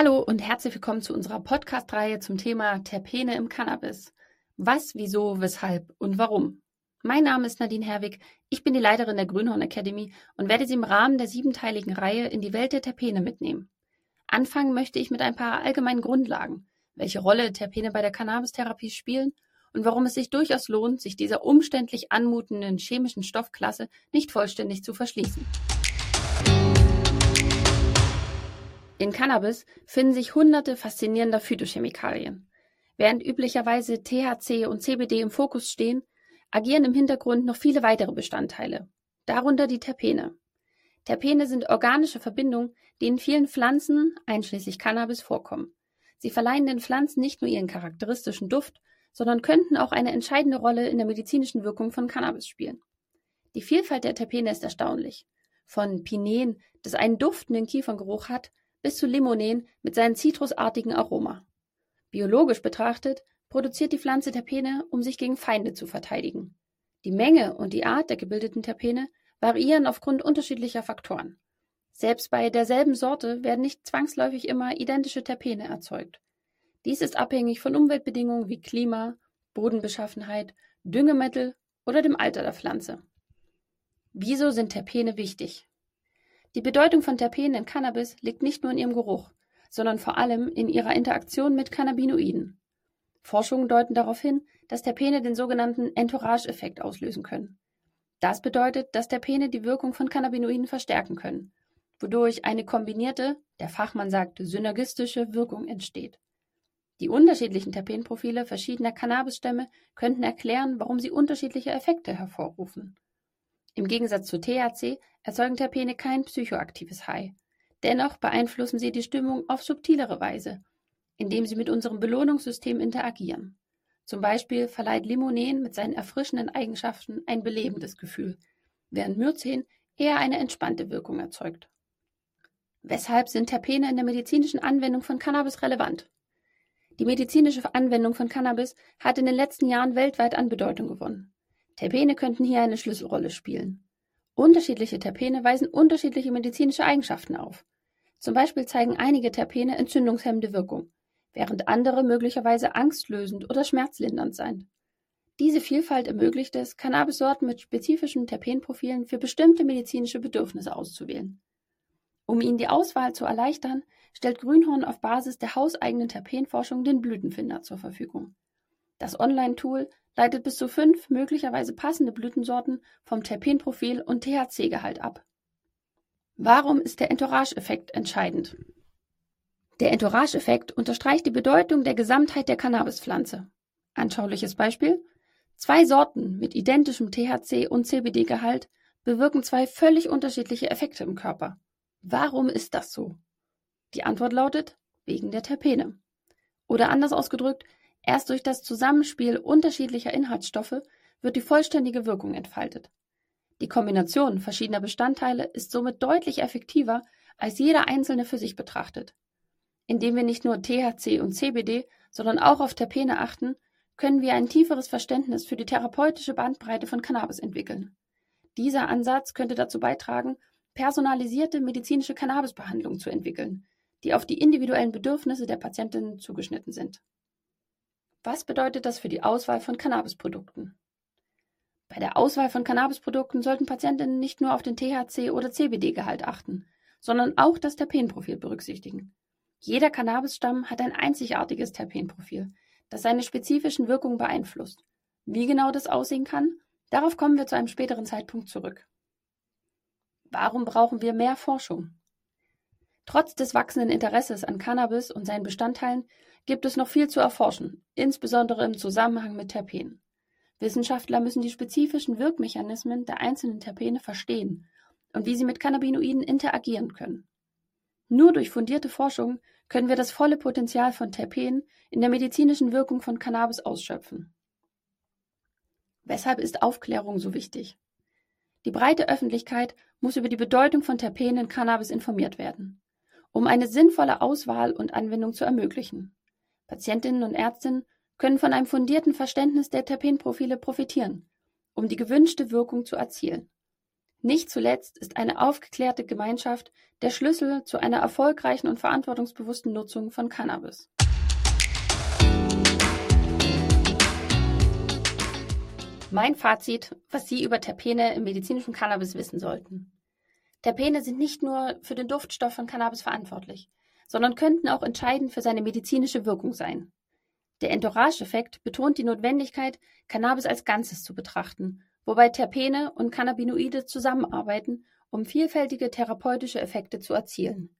Hallo und herzlich willkommen zu unserer Podcast-Reihe zum Thema Terpene im Cannabis. Was, wieso, weshalb und warum? Mein Name ist Nadine Herwig, ich bin die Leiterin der Grünhorn Academy und werde Sie im Rahmen der siebenteiligen Reihe in die Welt der Terpene mitnehmen. Anfangen möchte ich mit ein paar allgemeinen Grundlagen, welche Rolle Terpene bei der Cannabis-Therapie spielen und warum es sich durchaus lohnt, sich dieser umständlich anmutenden chemischen Stoffklasse nicht vollständig zu verschließen. In Cannabis finden sich hunderte faszinierender Phytochemikalien. Während üblicherweise THC und CBD im Fokus stehen, agieren im Hintergrund noch viele weitere Bestandteile, darunter die Terpene. Terpene sind organische Verbindungen, die in vielen Pflanzen, einschließlich Cannabis, vorkommen. Sie verleihen den Pflanzen nicht nur ihren charakteristischen Duft, sondern könnten auch eine entscheidende Rolle in der medizinischen Wirkung von Cannabis spielen. Die Vielfalt der Terpene ist erstaunlich. Von Pinen, das einen duftenden Kieferngeruch hat, bis zu Limonen mit seinem zitrusartigen Aroma. Biologisch betrachtet produziert die Pflanze Terpene, um sich gegen Feinde zu verteidigen. Die Menge und die Art der gebildeten Terpene variieren aufgrund unterschiedlicher Faktoren. Selbst bei derselben Sorte werden nicht zwangsläufig immer identische Terpene erzeugt. Dies ist abhängig von Umweltbedingungen wie Klima, Bodenbeschaffenheit, Düngemittel oder dem Alter der Pflanze. Wieso sind Terpene wichtig? Die Bedeutung von Terpenen in Cannabis liegt nicht nur in ihrem Geruch, sondern vor allem in ihrer Interaktion mit Cannabinoiden. Forschungen deuten darauf hin, dass Terpene den sogenannten Entourage-Effekt auslösen können. Das bedeutet, dass Terpene die Wirkung von Cannabinoiden verstärken können, wodurch eine kombinierte, der Fachmann sagt synergistische Wirkung entsteht. Die unterschiedlichen Terpenprofile verschiedener Cannabisstämme könnten erklären, warum sie unterschiedliche Effekte hervorrufen. Im Gegensatz zu THC erzeugen Terpene kein psychoaktives High. Dennoch beeinflussen sie die Stimmung auf subtilere Weise, indem sie mit unserem Belohnungssystem interagieren. Zum Beispiel verleiht Limonen mit seinen erfrischenden Eigenschaften ein belebendes Gefühl, während Myrzen eher eine entspannte Wirkung erzeugt. Weshalb sind Terpene in der medizinischen Anwendung von Cannabis relevant? Die medizinische Anwendung von Cannabis hat in den letzten Jahren weltweit an Bedeutung gewonnen. Terpene könnten hier eine Schlüsselrolle spielen. Unterschiedliche Terpene weisen unterschiedliche medizinische Eigenschaften auf. Zum Beispiel zeigen einige Terpene entzündungshemmende Wirkung, während andere möglicherweise angstlösend oder schmerzlindernd sind. Diese Vielfalt ermöglicht es, Cannabissorten mit spezifischen Terpenprofilen für bestimmte medizinische Bedürfnisse auszuwählen. Um Ihnen die Auswahl zu erleichtern, stellt Grünhorn auf Basis der hauseigenen Terpenforschung den Blütenfinder zur Verfügung. Das Online-Tool leitet bis zu fünf möglicherweise passende Blütensorten vom Terpenprofil und THC-Gehalt ab. Warum ist der Entourage-Effekt entscheidend? Der Entourage-Effekt unterstreicht die Bedeutung der Gesamtheit der Cannabispflanze. Anschauliches Beispiel: Zwei Sorten mit identischem THC und CBD-Gehalt bewirken zwei völlig unterschiedliche Effekte im Körper. Warum ist das so? Die Antwort lautet wegen der Terpene. Oder anders ausgedrückt, Erst durch das Zusammenspiel unterschiedlicher Inhaltsstoffe wird die vollständige Wirkung entfaltet. Die Kombination verschiedener Bestandteile ist somit deutlich effektiver als jeder einzelne für sich betrachtet. Indem wir nicht nur THC und CBD, sondern auch auf Terpene achten, können wir ein tieferes Verständnis für die therapeutische Bandbreite von Cannabis entwickeln. Dieser Ansatz könnte dazu beitragen, personalisierte medizinische Cannabisbehandlungen zu entwickeln, die auf die individuellen Bedürfnisse der Patientinnen zugeschnitten sind. Was bedeutet das für die Auswahl von Cannabisprodukten? Bei der Auswahl von Cannabisprodukten sollten Patientinnen nicht nur auf den THC- oder CBD-Gehalt achten, sondern auch das Terpenprofil berücksichtigen. Jeder Cannabisstamm hat ein einzigartiges Terpenprofil, das seine spezifischen Wirkungen beeinflusst. Wie genau das aussehen kann, darauf kommen wir zu einem späteren Zeitpunkt zurück. Warum brauchen wir mehr Forschung? Trotz des wachsenden Interesses an Cannabis und seinen Bestandteilen gibt es noch viel zu erforschen, insbesondere im Zusammenhang mit Terpenen. Wissenschaftler müssen die spezifischen Wirkmechanismen der einzelnen Terpene verstehen und wie sie mit Cannabinoiden interagieren können. Nur durch fundierte Forschung können wir das volle Potenzial von Terpenen in der medizinischen Wirkung von Cannabis ausschöpfen. Weshalb ist Aufklärung so wichtig? Die breite Öffentlichkeit muss über die Bedeutung von Terpenen in Cannabis informiert werden, um eine sinnvolle Auswahl und Anwendung zu ermöglichen. Patientinnen und Ärztinnen können von einem fundierten Verständnis der Terpenprofile profitieren, um die gewünschte Wirkung zu erzielen. Nicht zuletzt ist eine aufgeklärte Gemeinschaft der Schlüssel zu einer erfolgreichen und verantwortungsbewussten Nutzung von Cannabis. Mein Fazit, was Sie über Terpene im medizinischen Cannabis wissen sollten. Terpene sind nicht nur für den Duftstoff von Cannabis verantwortlich, sondern könnten auch entscheidend für seine medizinische Wirkung sein. Der Entourage-Effekt betont die Notwendigkeit, Cannabis als Ganzes zu betrachten wobei Terpene und Cannabinoide zusammenarbeiten, um vielfältige therapeutische Effekte zu erzielen.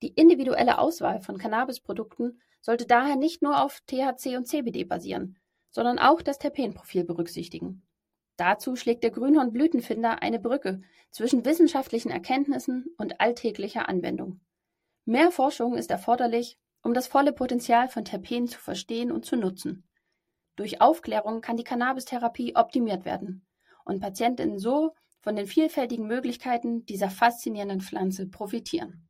Die individuelle Auswahl von Cannabisprodukten sollte daher nicht nur auf THC und CBD basieren, sondern auch das Terpenprofil berücksichtigen. Dazu schlägt der Grünhorn-Blütenfinder eine Brücke zwischen wissenschaftlichen Erkenntnissen und alltäglicher Anwendung. Mehr Forschung ist erforderlich, um das volle Potenzial von Terpen zu verstehen und zu nutzen. Durch Aufklärung kann die Cannabistherapie optimiert werden und Patientinnen so von den vielfältigen Möglichkeiten dieser faszinierenden Pflanze profitieren.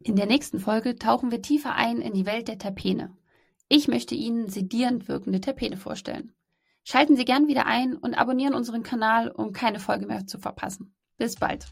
In der nächsten Folge tauchen wir tiefer ein in die Welt der Terpene. Ich möchte Ihnen sedierend wirkende Terpene vorstellen. Schalten Sie gern wieder ein und abonnieren unseren Kanal, um keine Folge mehr zu verpassen. Bis bald.